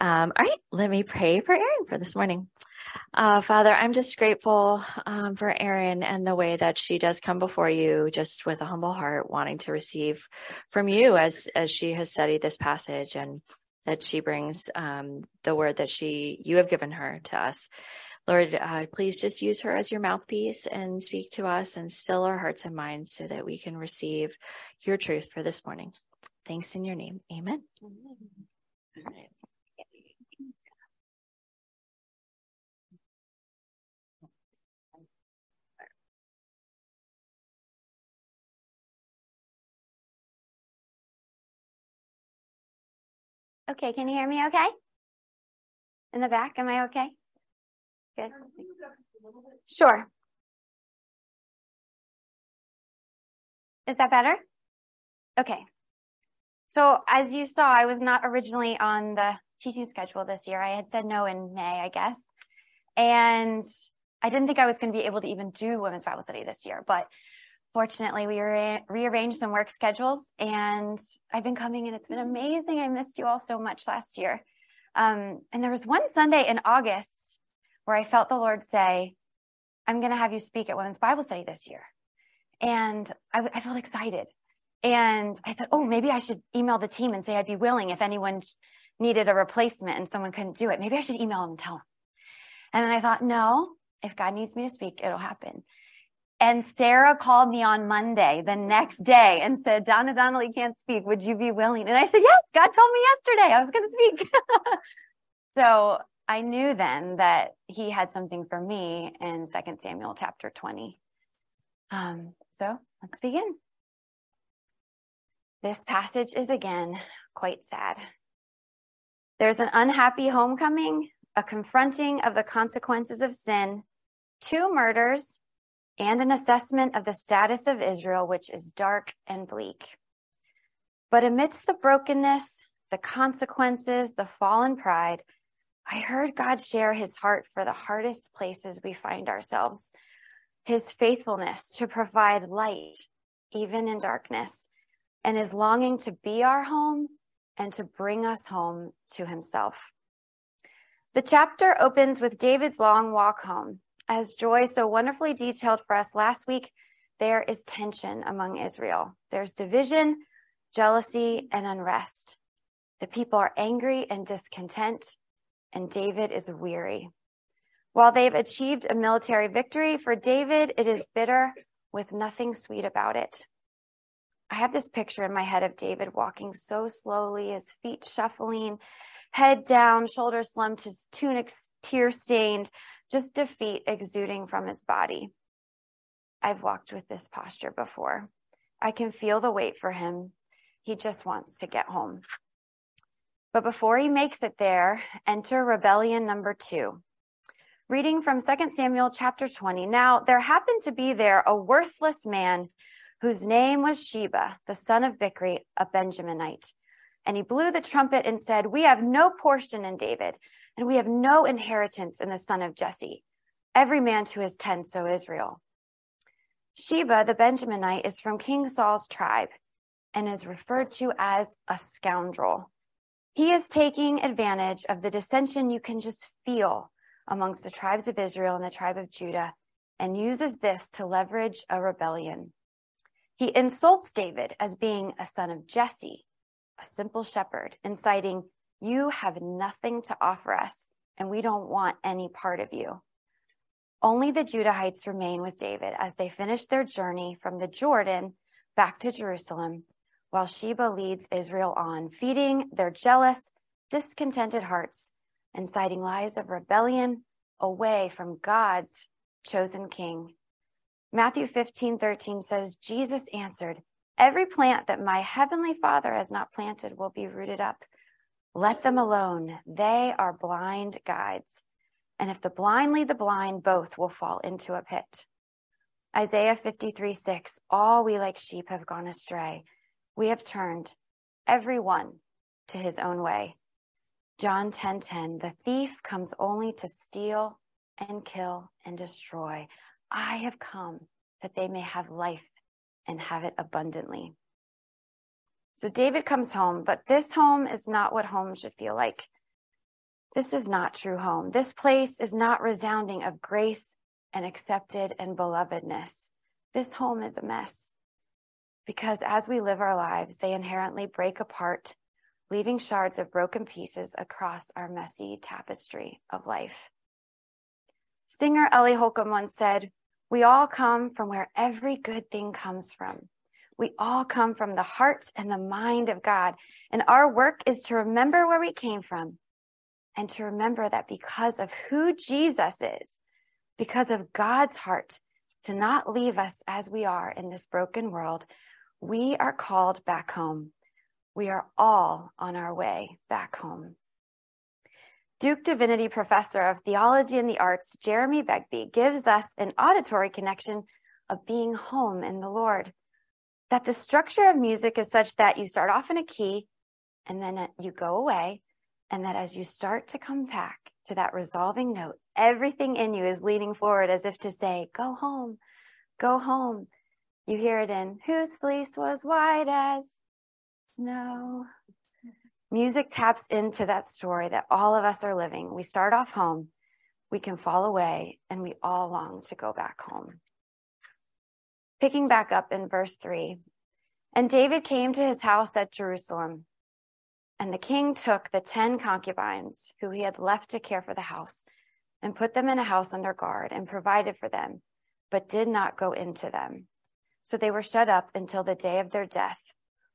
Um, all right, let me pray for Erin for this morning. Uh, Father, I'm just grateful um, for Erin and the way that she does come before you, just with a humble heart, wanting to receive from you as as she has studied this passage, and that she brings um, the word that she you have given her to us. Lord, uh, please just use her as your mouthpiece and speak to us and still our hearts and minds so that we can receive your truth for this morning. Thanks in your name. Amen. Amen. Okay, can you hear me okay? In the back, am I okay? Good. Sure. Is that better? Okay. So as you saw, I was not originally on the teaching schedule this year. I had said no in May, I guess. And I didn't think I was going to be able to even do women's Bible study this year, but fortunately we re- rearranged some work schedules and I've been coming and it's been amazing. I missed you all so much last year. Um, and there was one Sunday in August where I felt the Lord say, I'm going to have you speak at women's Bible study this year. And I, I felt excited. And I thought, oh, maybe I should email the team and say I'd be willing if anyone needed a replacement and someone couldn't do it. Maybe I should email them and tell them. And then I thought, no, if God needs me to speak, it'll happen. And Sarah called me on Monday, the next day, and said, Donna Donnelly can't speak. Would you be willing? And I said, yes, God told me yesterday I was going to speak. so I knew then that he had something for me in 2 Samuel chapter 20. Um, so let's begin. This passage is again quite sad. There's an unhappy homecoming, a confronting of the consequences of sin, two murders, and an assessment of the status of Israel, which is dark and bleak. But amidst the brokenness, the consequences, the fallen pride, I heard God share his heart for the hardest places we find ourselves, his faithfulness to provide light, even in darkness, and his longing to be our home and to bring us home to himself. The chapter opens with David's long walk home. As Joy so wonderfully detailed for us last week, there is tension among Israel. There's division, jealousy, and unrest. The people are angry and discontent, and David is weary. While they've achieved a military victory, for David, it is bitter with nothing sweet about it. I have this picture in my head of David walking so slowly, his feet shuffling, head down, shoulders slumped, his tunic tear stained, just defeat exuding from his body. I've walked with this posture before. I can feel the weight for him. He just wants to get home. But before he makes it there, enter rebellion number two. Reading from 2 Samuel chapter 20. Now, there happened to be there a worthless man whose name was Sheba, the son of Bichri, a Benjaminite. And he blew the trumpet and said, We have no portion in David, and we have no inheritance in the son of Jesse. Every man to his tent, so Israel. Sheba, the Benjaminite, is from King Saul's tribe and is referred to as a scoundrel. He is taking advantage of the dissension you can just feel amongst the tribes of Israel and the tribe of Judah and uses this to leverage a rebellion. He insults David as being a son of Jesse, a simple shepherd, inciting you have nothing to offer us, and we don't want any part of you. Only the Judahites remain with David as they finish their journey from the Jordan back to Jerusalem, while Sheba leads Israel on, feeding their jealous, discontented hearts, inciting lies of rebellion away from God's chosen king. Matthew 15, 13 says, Jesus answered, Every plant that my heavenly Father has not planted will be rooted up. Let them alone. They are blind guides. And if the blind lead the blind, both will fall into a pit. Isaiah 53 6 All we like sheep have gone astray. We have turned every one to his own way. John 10 10 The thief comes only to steal and kill and destroy. I have come that they may have life and have it abundantly. So David comes home, but this home is not what home should feel like. This is not true home. This place is not resounding of grace and accepted and belovedness. This home is a mess because as we live our lives, they inherently break apart, leaving shards of broken pieces across our messy tapestry of life. Singer Ellie Holcomb once said, We all come from where every good thing comes from. We all come from the heart and the mind of God. And our work is to remember where we came from and to remember that because of who Jesus is, because of God's heart to not leave us as we are in this broken world, we are called back home. We are all on our way back home. Duke Divinity Professor of Theology and the Arts, Jeremy Begbie, gives us an auditory connection of being home in the Lord. That the structure of music is such that you start off in a key and then you go away, and that as you start to come back to that resolving note, everything in you is leaning forward as if to say, Go home, go home. You hear it in whose fleece was white as snow. Music taps into that story that all of us are living. We start off home, we can fall away, and we all long to go back home. Picking back up in verse 3 And David came to his house at Jerusalem. And the king took the ten concubines who he had left to care for the house and put them in a house under guard and provided for them, but did not go into them. So they were shut up until the day of their death,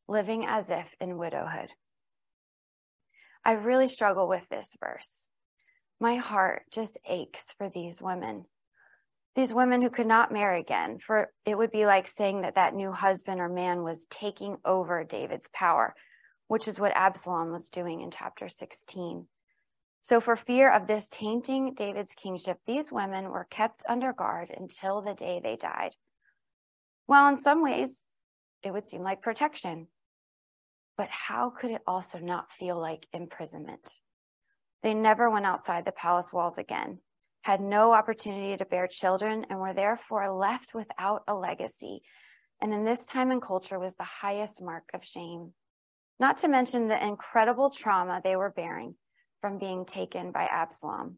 living as if in widowhood. I really struggle with this verse. My heart just aches for these women. These women who could not marry again, for it would be like saying that that new husband or man was taking over David's power, which is what Absalom was doing in chapter 16. So, for fear of this tainting David's kingship, these women were kept under guard until the day they died. Well, in some ways, it would seem like protection. But how could it also not feel like imprisonment? They never went outside the palace walls again, had no opportunity to bear children, and were therefore left without a legacy. And in this time and culture was the highest mark of shame. Not to mention the incredible trauma they were bearing from being taken by Absalom.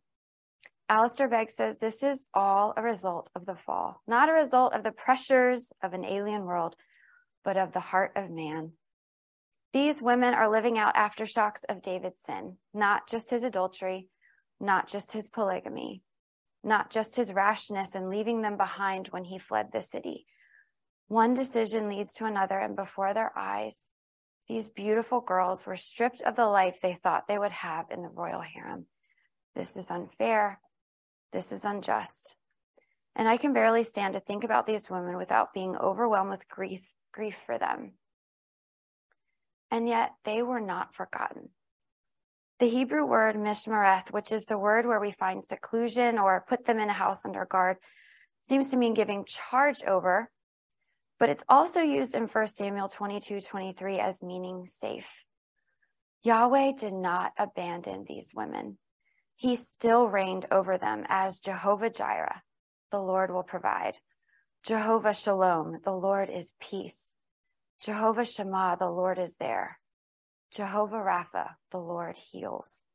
Alistair Begg says this is all a result of the fall, not a result of the pressures of an alien world, but of the heart of man. These women are living out aftershocks of David's sin, not just his adultery, not just his polygamy, not just his rashness and leaving them behind when he fled the city. One decision leads to another, and before their eyes, these beautiful girls were stripped of the life they thought they would have in the royal harem. This is unfair. This is unjust. And I can barely stand to think about these women without being overwhelmed with grief, grief for them. And yet they were not forgotten. The Hebrew word mishmareth, which is the word where we find seclusion or put them in a house under guard, seems to mean giving charge over, but it's also used in 1 Samuel 22 23 as meaning safe. Yahweh did not abandon these women he still reigned over them as Jehovah Jireh, the Lord will provide. Jehovah Shalom, the Lord is peace. Jehovah Shammah, the Lord is there. Jehovah Rapha, the Lord heals.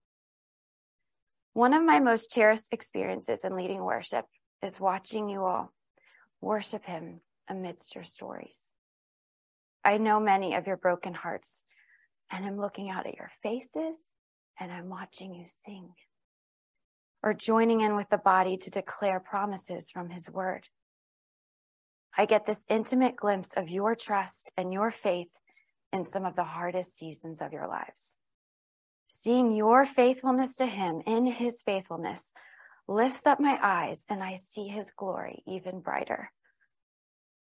One of my most cherished experiences in leading worship is watching you all worship Him amidst your stories. I know many of your broken hearts, and I'm looking out at your faces and I'm watching you sing or joining in with the body to declare promises from his word. I get this intimate glimpse of your trust and your faith in some of the hardest seasons of your lives. Seeing your faithfulness to him in his faithfulness lifts up my eyes and I see his glory even brighter.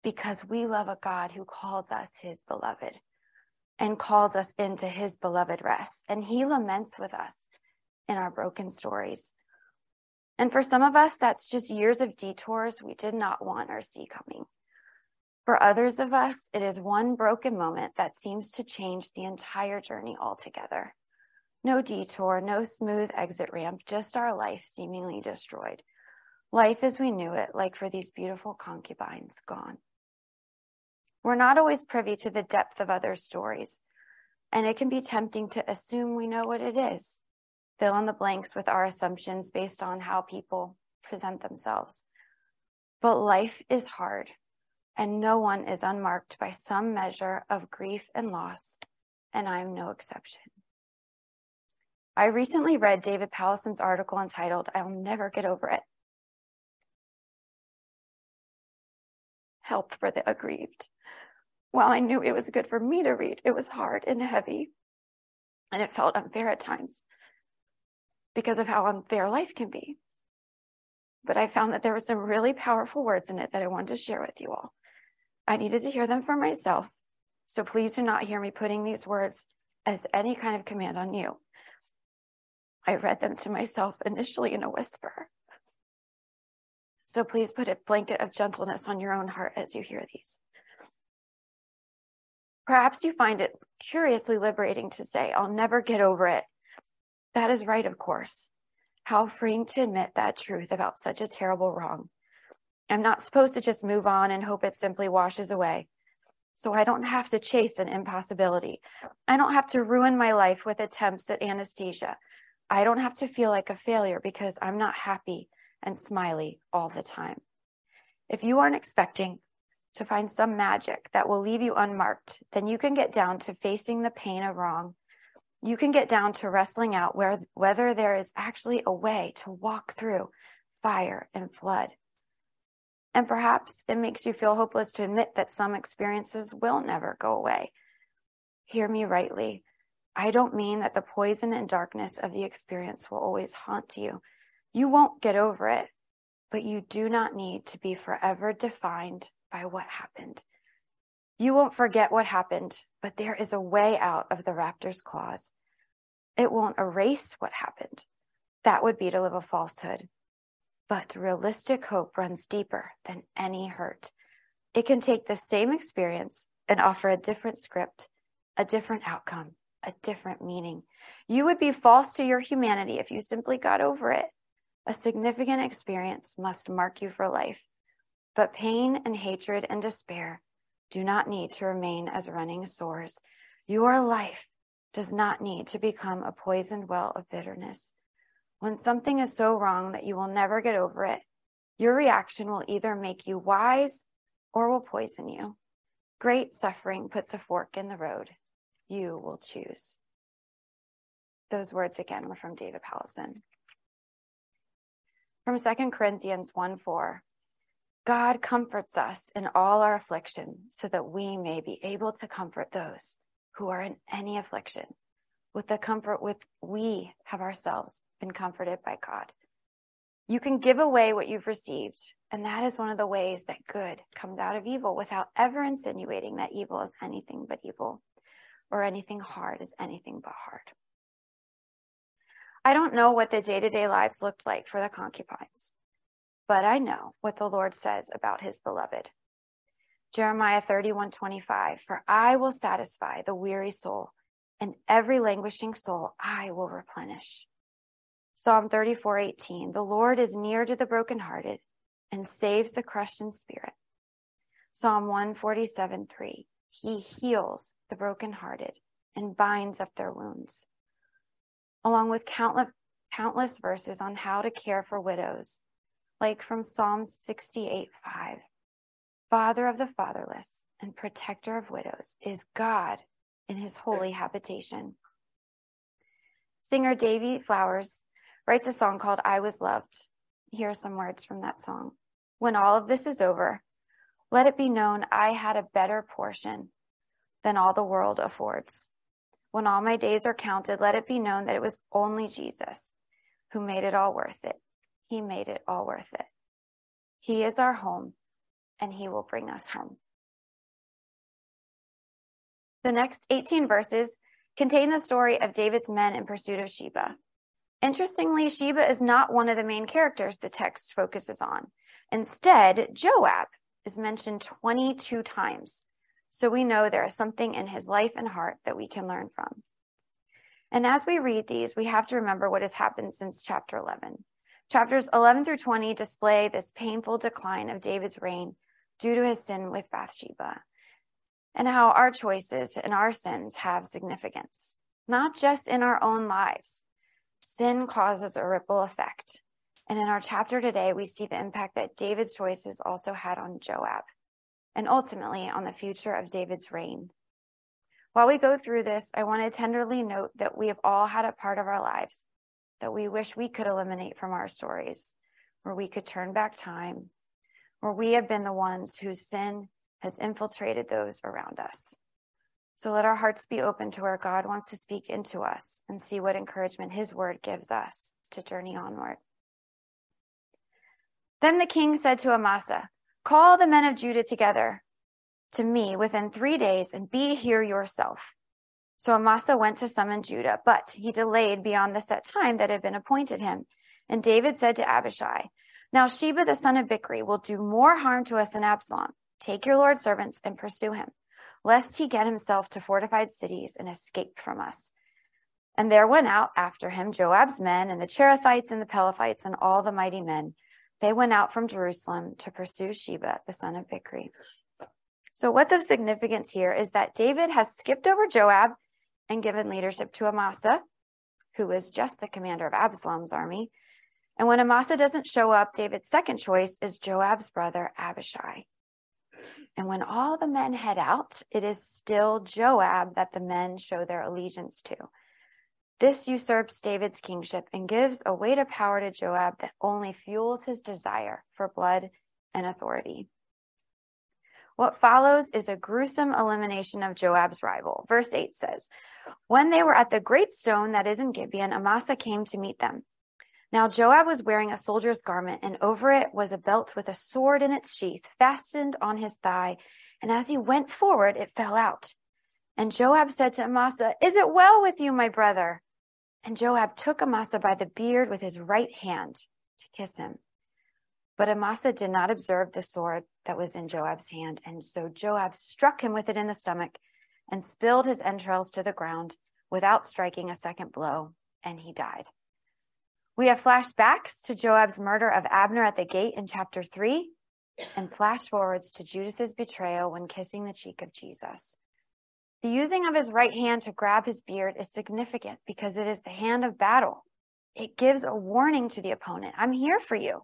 Because we love a God who calls us his beloved and calls us into his beloved rest. And he laments with us in our broken stories and for some of us, that's just years of detours we did not want or see coming. For others of us, it is one broken moment that seems to change the entire journey altogether. No detour, no smooth exit ramp, just our life seemingly destroyed. Life as we knew it, like for these beautiful concubines, gone. We're not always privy to the depth of others' stories, and it can be tempting to assume we know what it is fill in the blanks with our assumptions based on how people present themselves. But life is hard, and no one is unmarked by some measure of grief and loss, and I'm no exception. I recently read David Powlison's article entitled, I'll Never Get Over It. Help for the aggrieved. While I knew it was good for me to read, it was hard and heavy, and it felt unfair at times because of how unfair life can be. But I found that there were some really powerful words in it that I wanted to share with you all. I needed to hear them for myself, so please do not hear me putting these words as any kind of command on you. I read them to myself initially in a whisper. So please put a blanket of gentleness on your own heart as you hear these. Perhaps you find it curiously liberating to say, I'll never get over it. That is right, of course. How freeing to admit that truth about such a terrible wrong. I'm not supposed to just move on and hope it simply washes away. So I don't have to chase an impossibility. I don't have to ruin my life with attempts at anesthesia. I don't have to feel like a failure because I'm not happy and smiley all the time. If you aren't expecting to find some magic that will leave you unmarked, then you can get down to facing the pain of wrong. You can get down to wrestling out where, whether there is actually a way to walk through fire and flood. And perhaps it makes you feel hopeless to admit that some experiences will never go away. Hear me rightly. I don't mean that the poison and darkness of the experience will always haunt you. You won't get over it, but you do not need to be forever defined by what happened. You won't forget what happened, but there is a way out of the raptor's claws. It won't erase what happened. That would be to live a falsehood. But realistic hope runs deeper than any hurt. It can take the same experience and offer a different script, a different outcome, a different meaning. You would be false to your humanity if you simply got over it. A significant experience must mark you for life. But pain and hatred and despair do not need to remain as running sores. Your life does not need to become a poisoned well of bitterness. When something is so wrong that you will never get over it, your reaction will either make you wise or will poison you. Great suffering puts a fork in the road. You will choose. Those words again were from David Powlison. From 2 Corinthians 1 4. God comforts us in all our affliction so that we may be able to comfort those who are in any affliction with the comfort with we have ourselves been comforted by God. You can give away what you've received, and that is one of the ways that good comes out of evil without ever insinuating that evil is anything but evil or anything hard is anything but hard. I don't know what the day to day lives looked like for the concubines but I know what the Lord says about his beloved. Jeremiah 31 25, for I will satisfy the weary soul, and every languishing soul I will replenish. Psalm 34 18, the Lord is near to the brokenhearted and saves the crushed in spirit. Psalm 147 3, he heals the brokenhearted and binds up their wounds. Along with countless, countless verses on how to care for widows like from Psalm 68 5. Father of the fatherless and protector of widows is God in his holy habitation. Singer Davy Flowers writes a song called I Was Loved. Here are some words from that song. When all of this is over, let it be known I had a better portion than all the world affords. When all my days are counted, let it be known that it was only Jesus who made it all worth it. He made it all worth it. He is our home and he will bring us home. The next 18 verses contain the story of David's men in pursuit of Sheba. Interestingly, Sheba is not one of the main characters the text focuses on. Instead, Joab is mentioned 22 times. So we know there is something in his life and heart that we can learn from. And as we read these, we have to remember what has happened since chapter 11. Chapters 11 through 20 display this painful decline of David's reign due to his sin with Bathsheba, and how our choices and our sins have significance, not just in our own lives, sin causes a ripple effect. And in our chapter today, we see the impact that David's choices also had on Joab and ultimately on the future of David's reign. While we go through this, I want to tenderly note that we have all had a part of our lives that we wish we could eliminate from our stories, where we could turn back time, where we have been the ones whose sin has infiltrated those around us. So let our hearts be open to where God wants to speak into us and see what encouragement his word gives us to journey onward. Then the king said to Amasa, Call the men of Judah together to me within three days and be here yourself. So Amasa went to summon Judah, but he delayed beyond the set time that had been appointed him. And David said to Abishai, Now Sheba the son of Bichri will do more harm to us than Absalom. Take your Lord's servants and pursue him, lest he get himself to fortified cities and escape from us. And there went out after him Joab's men and the Cherethites and the Pelethites and all the mighty men they went out from Jerusalem to pursue Sheba, the son of Bichri. So what's of significance here is that David has skipped over Joab and given leadership to Amasa, who was just the commander of Absalom's army. And when Amasa doesn't show up, David's second choice is Joab's brother Abishai. And when all the men head out, it is still Joab that the men show their allegiance to. This usurps David's kingship and gives a weight of power to Joab that only fuels his desire for blood and authority. What follows is a gruesome elimination of Joab's rival. Verse 8 says, When they were at the great stone that is in Gibeon, Amasa came to meet them. Now Joab was wearing a soldier's garment, and over it was a belt with a sword in its sheath fastened on his thigh. And as he went forward, it fell out. And Joab said to Amasa, Is it well with you, my brother? And Joab took Amasa by the beard with his right hand to kiss him. But Amasa did not observe the sword that was in Joab's hand. And so Joab struck him with it in the stomach and spilled his entrails to the ground without striking a second blow, and he died. We have flashbacks to Joab's murder of Abner at the gate in chapter 3 and flash forwards to Judas's betrayal when kissing the cheek of Jesus. The using of his right hand to grab his beard is significant because it is the hand of battle. It gives a warning to the opponent. I'm here for you.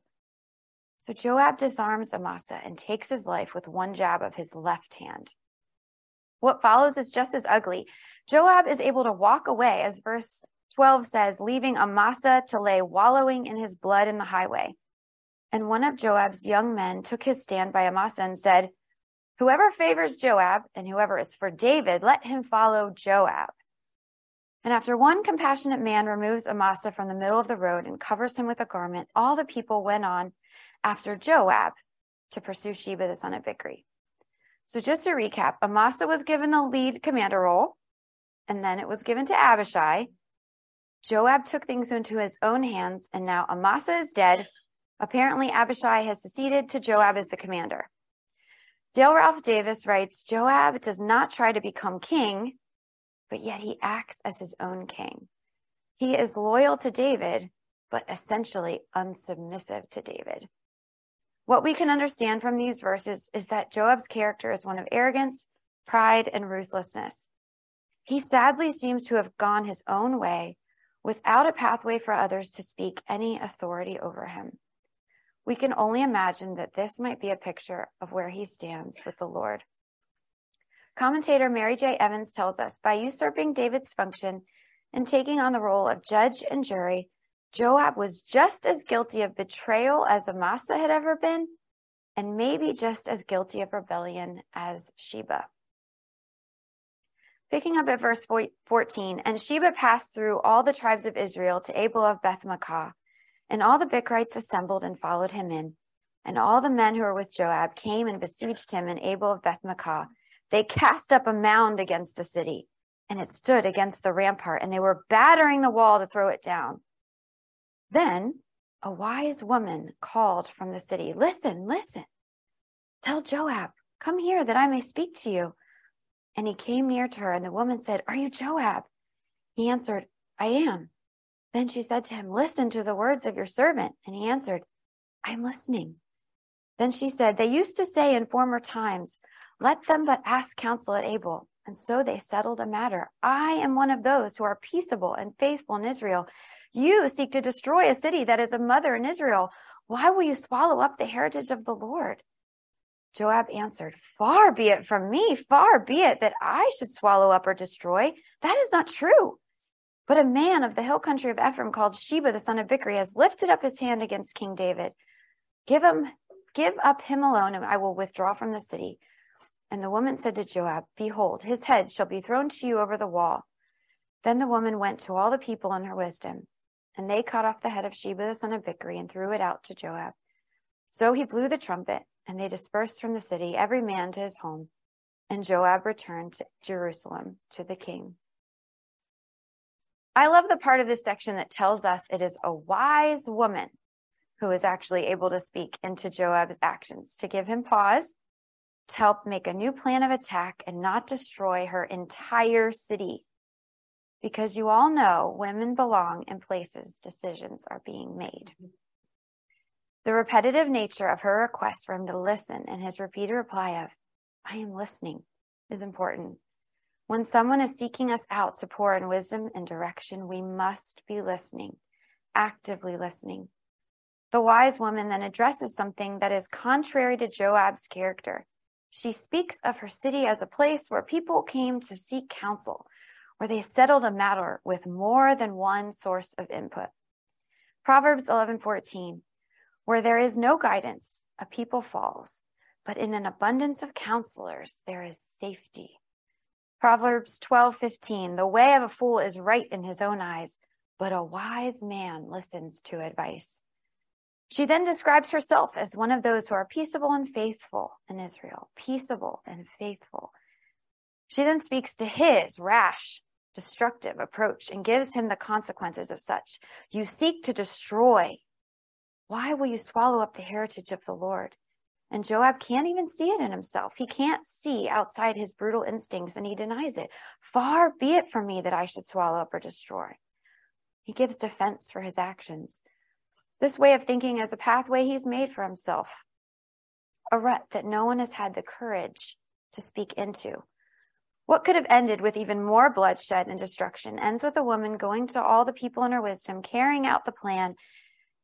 So Joab disarms Amasa and takes his life with one jab of his left hand. What follows is just as ugly. Joab is able to walk away, as verse 12 says, leaving Amasa to lay wallowing in his blood in the highway. And one of Joab's young men took his stand by Amasa and said, Whoever favors Joab and whoever is for David, let him follow Joab. And after one compassionate man removes Amasa from the middle of the road and covers him with a garment, all the people went on after Joab to pursue Sheba the son of Bichri. So just to recap, Amasa was given the lead commander role, and then it was given to Abishai. Joab took things into his own hands, and now Amasa is dead. Apparently, Abishai has succeeded to Joab as the commander. Dale Ralph Davis writes Joab does not try to become king, but yet he acts as his own king. He is loyal to David, but essentially unsubmissive to David. What we can understand from these verses is that Joab's character is one of arrogance, pride, and ruthlessness. He sadly seems to have gone his own way without a pathway for others to speak any authority over him. We can only imagine that this might be a picture of where he stands with the Lord. Commentator Mary J. Evans tells us by usurping David's function and taking on the role of judge and jury, Joab was just as guilty of betrayal as Amasa had ever been, and maybe just as guilty of rebellion as Sheba. Picking up at verse 14, and Sheba passed through all the tribes of Israel to Abel of Beth Maachah and all the Bichrites assembled and followed him in. And all the men who were with Joab came and besieged him in Abel of Beth Maachah. They cast up a mound against the city, and it stood against the rampart, and they were battering the wall to throw it down. Then a wise woman called from the city, Listen, listen. Tell Joab, come here that I may speak to you. And he came near to her, and the woman said, Are you Joab? He answered, I am. Then she said to him, Listen to the words of your servant. And he answered, I'm listening. Then she said, They used to say in former times, Let them but ask counsel at Abel. And so they settled a matter. I am one of those who are peaceable and faithful in Israel. You seek to destroy a city that is a mother in Israel. Why will you swallow up the heritage of the Lord? Joab answered, Far be it from me, far be it that I should swallow up or destroy. That is not true. But a man of the hill country of Ephraim called Sheba, the son of Bichri, has lifted up his hand against King David. Give him, give up him alone, and I will withdraw from the city. And the woman said to Joab, Behold, his head shall be thrown to you over the wall. Then the woman went to all the people in her wisdom, and they cut off the head of Sheba the son of Bichri and threw it out to Joab. So he blew the trumpet, and they dispersed from the city, every man to his home. And Joab returned to Jerusalem to the king. I love the part of this section that tells us it is a wise woman who is actually able to speak into Joab's actions to give him pause, to help make a new plan of attack and not destroy her entire city. Because you all know women belong in places decisions are being made. Mm-hmm. The repetitive nature of her request for him to listen and his repeated reply of, I am listening, is important. When someone is seeking us out to pour in wisdom and direction, we must be listening, actively listening. The wise woman then addresses something that is contrary to Joab's character. She speaks of her city as a place where people came to seek counsel, where they settled a matter with more than one source of input. Proverbs 11:14 Where there is no guidance, a people falls, but in an abundance of counselors there is safety. Proverbs 12:15 The way of a fool is right in his own eyes, but a wise man listens to advice. She then describes herself as one of those who are peaceable and faithful in Israel, peaceable and faithful. She then speaks to his rash, destructive approach and gives him the consequences of such. You seek to destroy. Why will you swallow up the heritage of the Lord? And Joab can't even see it in himself. He can't see outside his brutal instincts and he denies it. Far be it from me that I should swallow up or destroy. He gives defense for his actions. This way of thinking is a pathway he's made for himself, a rut that no one has had the courage to speak into. What could have ended with even more bloodshed and destruction ends with a woman going to all the people in her wisdom, carrying out the plan,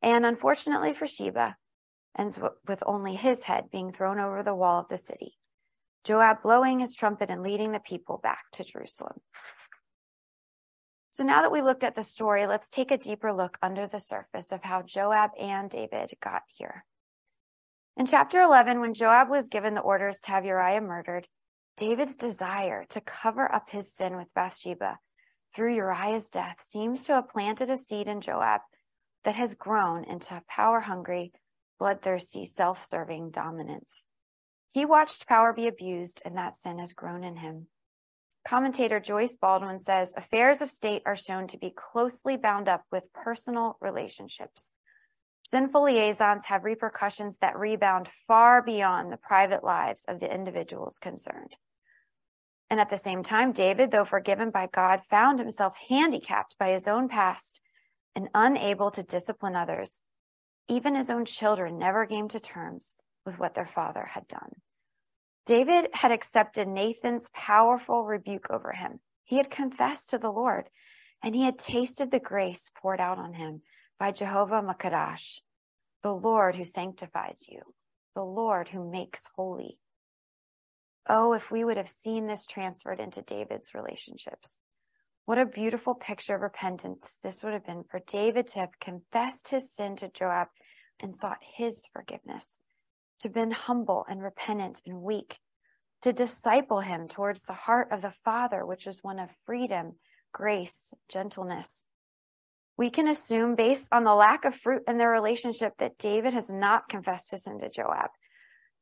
and unfortunately for Sheba, ends with only his head being thrown over the wall of the city. Joab blowing his trumpet and leading the people back to Jerusalem. So now that we looked at the story, let's take a deeper look under the surface of how Joab and David got here. In chapter 11, when Joab was given the orders to have Uriah murdered, David's desire to cover up his sin with Bathsheba through Uriah's death seems to have planted a seed in Joab that has grown into power hungry, bloodthirsty, self serving dominance. He watched power be abused, and that sin has grown in him. Commentator Joyce Baldwin says affairs of state are shown to be closely bound up with personal relationships. Sinful liaisons have repercussions that rebound far beyond the private lives of the individuals concerned. And at the same time, David, though forgiven by God, found himself handicapped by his own past and unable to discipline others even his own children never came to terms with what their father had done. David had accepted Nathan's powerful rebuke over him. He had confessed to the Lord and he had tasted the grace poured out on him by Jehovah Makadash, the Lord who sanctifies you, the Lord who makes holy. Oh, if we would have seen this transferred into David's relationships. What a beautiful picture of repentance this would have been for David to have confessed his sin to Joab and sought his forgiveness, to have been humble and repentant and weak, to disciple him towards the heart of the Father, which was one of freedom, grace, gentleness. We can assume, based on the lack of fruit in their relationship, that David has not confessed his sin to Joab.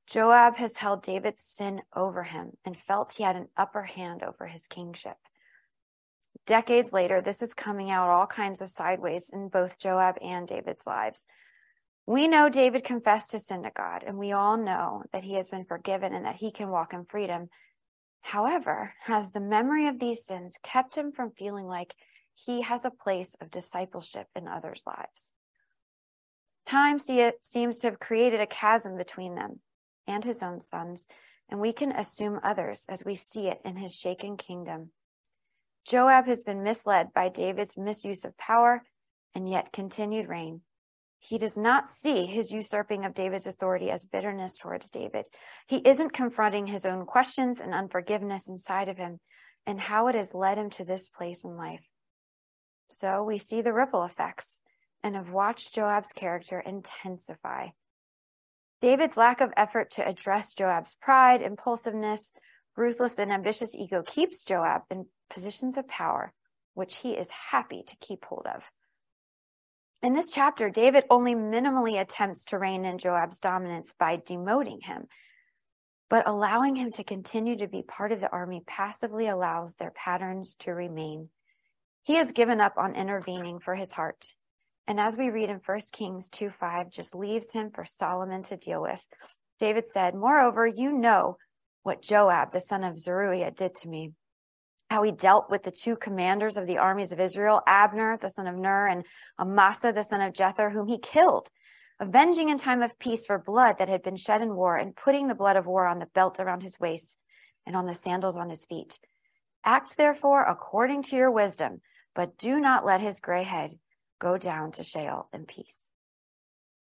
Joab has held David's sin over him and felt he had an upper hand over his kingship. Decades later, this is coming out all kinds of sideways in both Joab and David's lives. We know David confessed his sin to God, and we all know that he has been forgiven and that he can walk in freedom. However, has the memory of these sins kept him from feeling like he has a place of discipleship in others' lives? Time seems to have created a chasm between them and his own sons, and we can assume others as we see it in his shaken kingdom. Joab has been misled by David's misuse of power and yet continued reign. He does not see his usurping of David's authority as bitterness towards David. He isn't confronting his own questions and unforgiveness inside of him and how it has led him to this place in life. So we see the ripple effects and have watched Joab's character intensify. David's lack of effort to address Joab's pride, impulsiveness, ruthless, and ambitious ego keeps Joab in positions of power, which he is happy to keep hold of. In this chapter, David only minimally attempts to rein in Joab's dominance by demoting him, but allowing him to continue to be part of the army passively allows their patterns to remain. He has given up on intervening for his heart. And as we read in 1 Kings 2 5, just leaves him for Solomon to deal with. David said, Moreover, you know what Joab, the son of Zeruiah, did to me how he dealt with the two commanders of the armies of Israel, Abner, the son of Ner, and Amasa, the son of Jether, whom he killed, avenging in time of peace for blood that had been shed in war, and putting the blood of war on the belt around his waist and on the sandals on his feet. Act therefore according to your wisdom, but do not let his gray head go down to Sheol in peace.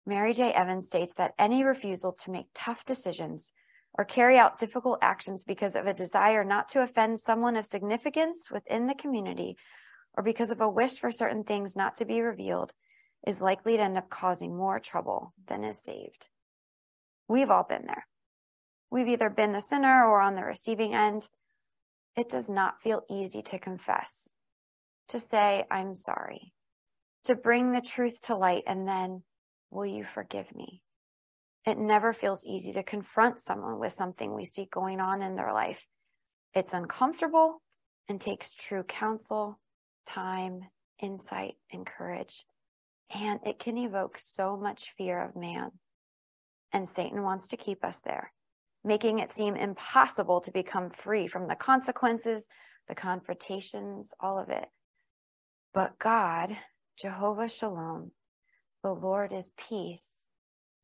Mary J. Evans states that any refusal to make tough decisions or carry out difficult actions because of a desire not to offend someone of significance within the community or because of a wish for certain things not to be revealed is likely to end up causing more trouble than is saved. We've all been there. We've either been the sinner or on the receiving end. It does not feel easy to confess, to say, I'm sorry, to bring the truth to light, and then, will you forgive me? It never feels easy to confront someone with something we see going on in their life. It's uncomfortable and takes true counsel, time, insight, and courage. And it can evoke so much fear of man. And Satan wants to keep us there, making it seem impossible to become free from the consequences, the confrontations, all of it. But God, Jehovah Shalom, the Lord is peace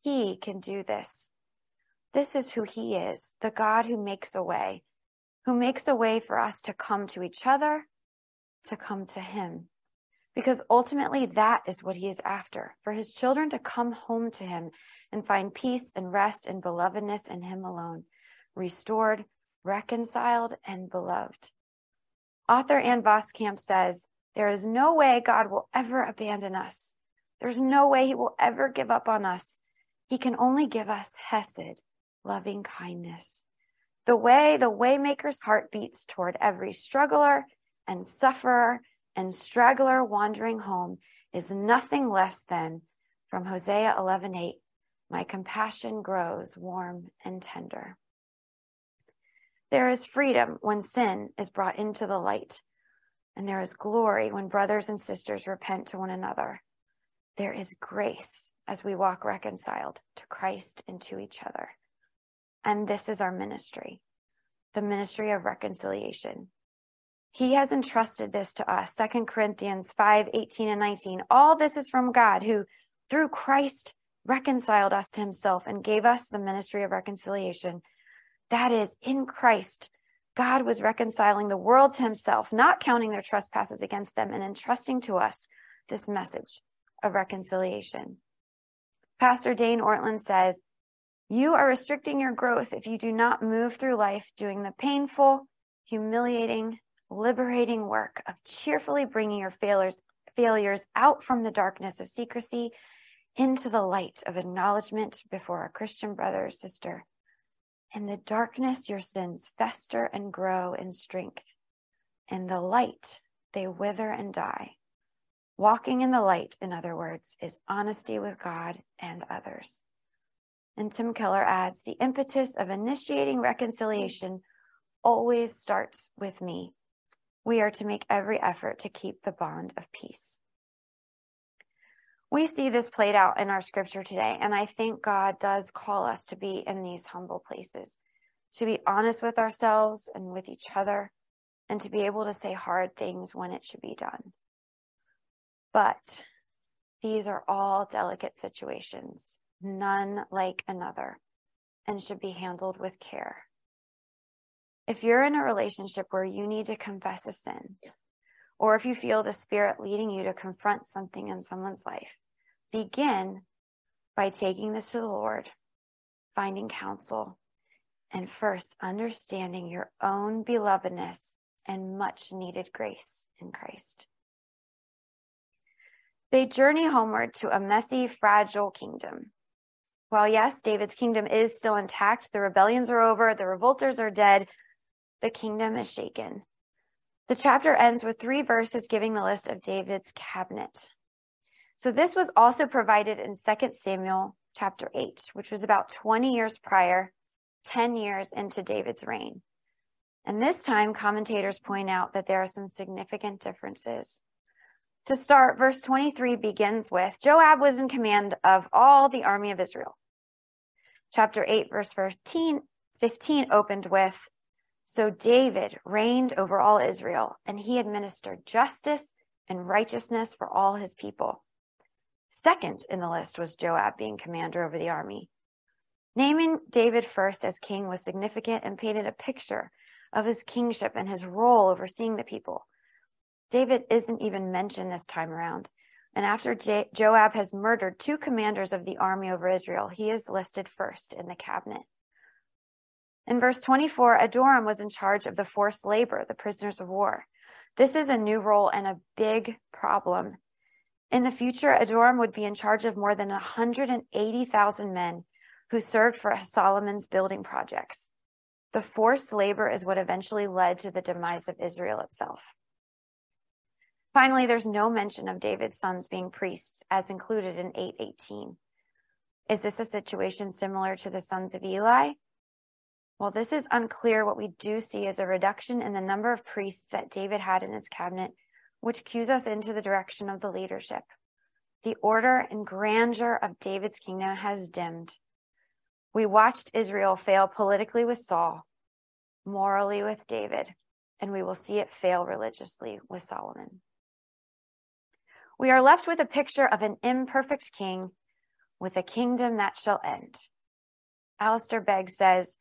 he can do this. This is who He is, the God who makes a way, who makes a way for us to come to each other, to come to Him. Because ultimately, that is what He is after for His children to come home to Him and find peace and rest and belovedness in Him alone, restored, reconciled, and beloved. Author Ann Voskamp says, There is no way God will ever abandon us. There's no way He will ever give up on us. He can only give us Hesed, loving kindness. The way the waymaker's heart beats toward every struggler and sufferer and straggler wandering home is nothing less than from Hosea 11:8, my compassion grows warm and tender. There is freedom when sin is brought into the light, and there is glory when brothers and sisters repent to one another there is grace as we walk reconciled to Christ and to each other. And this is our ministry, the ministry of reconciliation. He has entrusted this to us. Second Corinthians 5, 18 and 19. All this is from God who through Christ reconciled us to himself and gave us the ministry of reconciliation. That is in Christ. God was reconciling the world to himself, not counting their trespasses against them and entrusting to us this message of reconciliation. Pastor Dane Ortlund says, You are restricting your growth if you do not move through life doing the painful, humiliating, liberating work of cheerfully bringing your failures, failures out from the darkness of secrecy into the light of acknowledgement before a Christian brother or sister. In the darkness, your sins fester and grow in strength. In the light, they wither and die. Walking in the light, in other words, is honesty with God and others. And Tim Keller adds the impetus of initiating reconciliation always starts with me. We are to make every effort to keep the bond of peace. We see this played out in our scripture today, and I think God does call us to be in these humble places, to be honest with ourselves and with each other, and to be able to say hard things when it should be done. But these are all delicate situations, none like another, and should be handled with care. If you're in a relationship where you need to confess a sin, or if you feel the Spirit leading you to confront something in someone's life, begin by taking this to the Lord, finding counsel, and first understanding your own belovedness and much needed grace in Christ. They journey homeward to a messy, fragile kingdom. While yes, David's kingdom is still intact, the rebellions are over, the revolters are dead, the kingdom is shaken. The chapter ends with three verses giving the list of David's cabinet. So this was also provided in 2 Samuel chapter 8, which was about 20 years prior, 10 years into David's reign. And this time, commentators point out that there are some significant differences. To start, verse 23 begins with Joab was in command of all the army of Israel. Chapter 8, verse 15, 15 opened with So David reigned over all Israel, and he administered justice and righteousness for all his people. Second in the list was Joab being commander over the army. Naming David first as king was significant and painted a picture of his kingship and his role overseeing the people. David isn't even mentioned this time around. And after Joab has murdered two commanders of the army over Israel, he is listed first in the cabinet. In verse 24, Adoram was in charge of the forced labor, the prisoners of war. This is a new role and a big problem in the future, Adoram would be in charge of more than 180,000 men who served for Solomon's building projects. The forced labor is what eventually led to the demise of Israel itself. Finally, there's no mention of David's sons being priests as included in 818. Is this a situation similar to the sons of Eli? Well, this is unclear. What we do see is a reduction in the number of priests that David had in his cabinet which cues us into the direction of the leadership. The order and grandeur of David's kingdom has dimmed. We watched Israel fail politically with Saul, morally with David, and we will see it fail religiously with Solomon. We are left with a picture of an imperfect king with a kingdom that shall end. Alistair Begg says,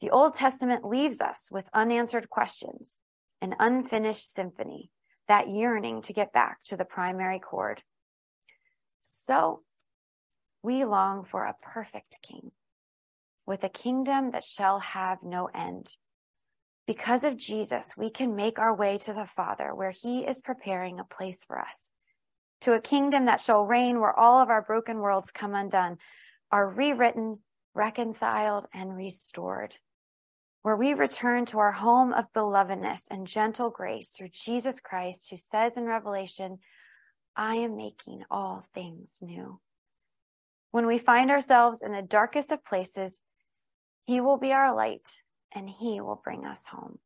the Old Testament leaves us with unanswered questions, an unfinished symphony that yearning to get back to the primary chord. So we long for a perfect king with a kingdom that shall have no end. Because of Jesus, we can make our way to the Father where he is preparing a place for us, to a kingdom that shall reign where all of our broken worlds come undone, are rewritten, reconciled, and restored where we return to our home of belovedness and gentle grace through Jesus Christ, who says in Revelation, I am making all things new. When we find ourselves in the darkest of places, He will be our light and He will bring us home.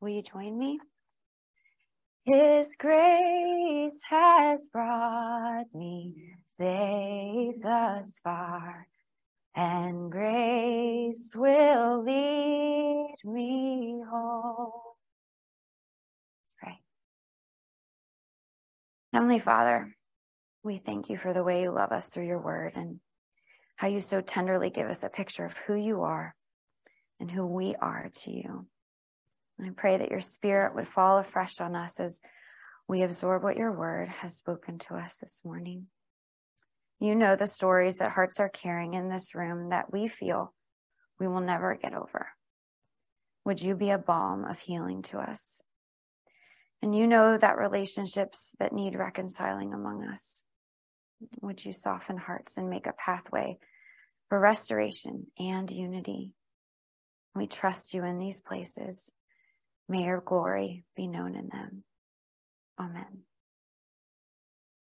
Will you join me? His grace has brought me safe thus far and grace will lead me home. Let's pray. Heavenly Father, we thank you for the way you love us through your word and how you so tenderly give us a picture of who you are and who we are to you. And I pray that your spirit would fall afresh on us as we absorb what your word has spoken to us this morning. You know the stories that hearts are carrying in this room that we feel we will never get over. Would you be a balm of healing to us? And you know that relationships that need reconciling among us. Would you soften hearts and make a pathway for restoration and unity? We trust you in these places. May your glory be known in them. Amen.